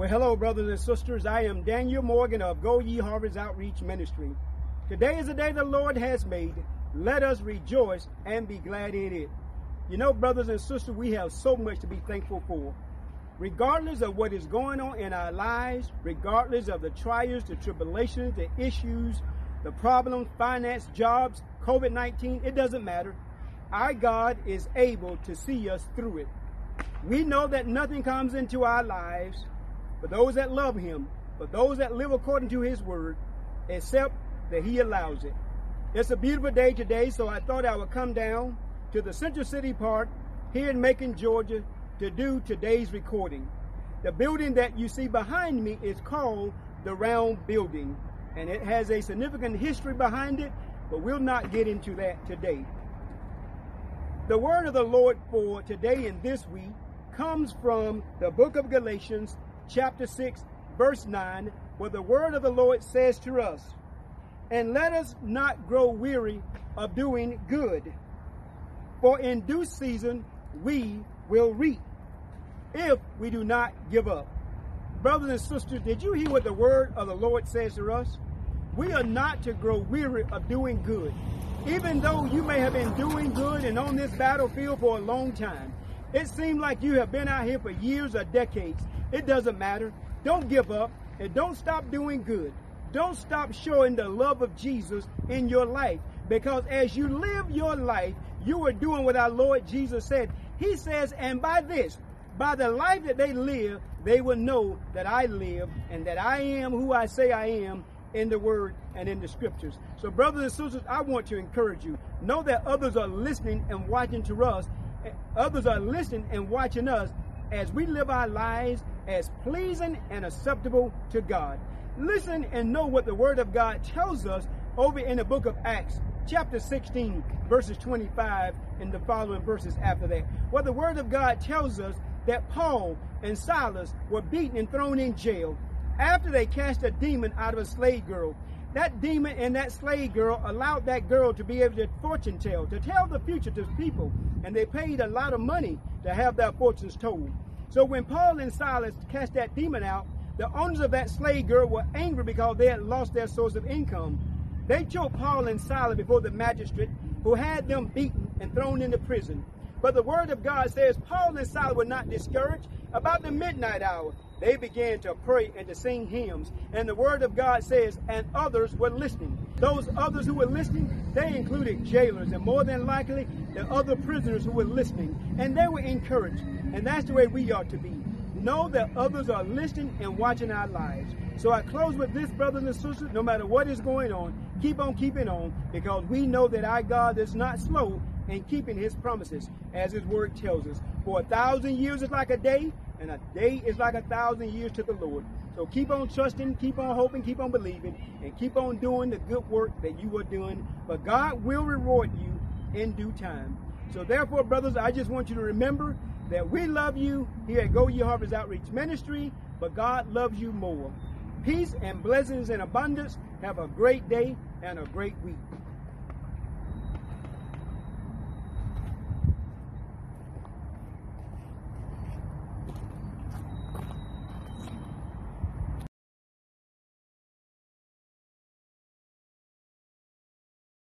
Well, hello, brothers and sisters. I am Daniel Morgan of Go Ye Harvest Outreach Ministry. Today is the day the Lord has made. Let us rejoice and be glad in it. You know, brothers and sisters, we have so much to be thankful for. Regardless of what is going on in our lives, regardless of the trials, the tribulations, the issues, the problems, finance, jobs, COVID 19, it doesn't matter. Our God is able to see us through it. We know that nothing comes into our lives for those that love him, for those that live according to his word, except that he allows it. It's a beautiful day today, so I thought I would come down to the Central City Park here in Macon, Georgia, to do today's recording. The building that you see behind me is called the Round Building, and it has a significant history behind it, but we'll not get into that today. The word of the Lord for today and this week comes from the book of Galatians, chapter 6, verse 9, where the word of the Lord says to us, And let us not grow weary of doing good, for in due season we will reap if we do not give up. Brothers and sisters, did you hear what the word of the Lord says to us? We are not to grow weary of doing good. Even though you may have been doing good and on this battlefield for a long time, it seems like you have been out here for years or decades. It doesn't matter. Don't give up and don't stop doing good. Don't stop showing the love of Jesus in your life because as you live your life, you are doing what our Lord Jesus said. He says, and by this, by the life that they live, they will know that I live and that I am who I say I am in the word and in the scriptures. So, brothers and sisters, I want to encourage you. Know that others are listening and watching to us. Others are listening and watching us as we live our lives as pleasing and acceptable to God. Listen and know what the Word of God tells us over in the book of Acts, chapter 16, verses 25, and the following verses after that. Where the Word of God tells us that Paul and Silas were beaten and thrown in jail after they cast a demon out of a slave girl. That demon and that slave girl allowed that girl to be able to fortune tell, to tell the future to people, and they paid a lot of money to have their fortunes told. So when Paul and Silas cast that demon out, the owners of that slave girl were angry because they had lost their source of income. They choked Paul and Silas before the magistrate, who had them beaten and thrown into prison. But the word of God says Paul and Silas were not discouraged. About the midnight hour, they began to pray and to sing hymns. And the word of God says, and others were listening. Those others who were listening, they included jailers and more than likely the other prisoners who were listening. And they were encouraged. And that's the way we ought to be. Know that others are listening and watching our lives. So I close with this, brothers and sisters, no matter what is going on, keep on keeping on because we know that our God is not slow in keeping his promises, as his word tells us. For a thousand years is like a day, and a day is like a thousand years to the Lord. So keep on trusting, keep on hoping, keep on believing, and keep on doing the good work that you are doing. But God will reward you in due time. So therefore, brothers, I just want you to remember that we love you here at Go Ye Harvest Outreach Ministry, but God loves you more. Peace and blessings in abundance. Have a great day and a great week.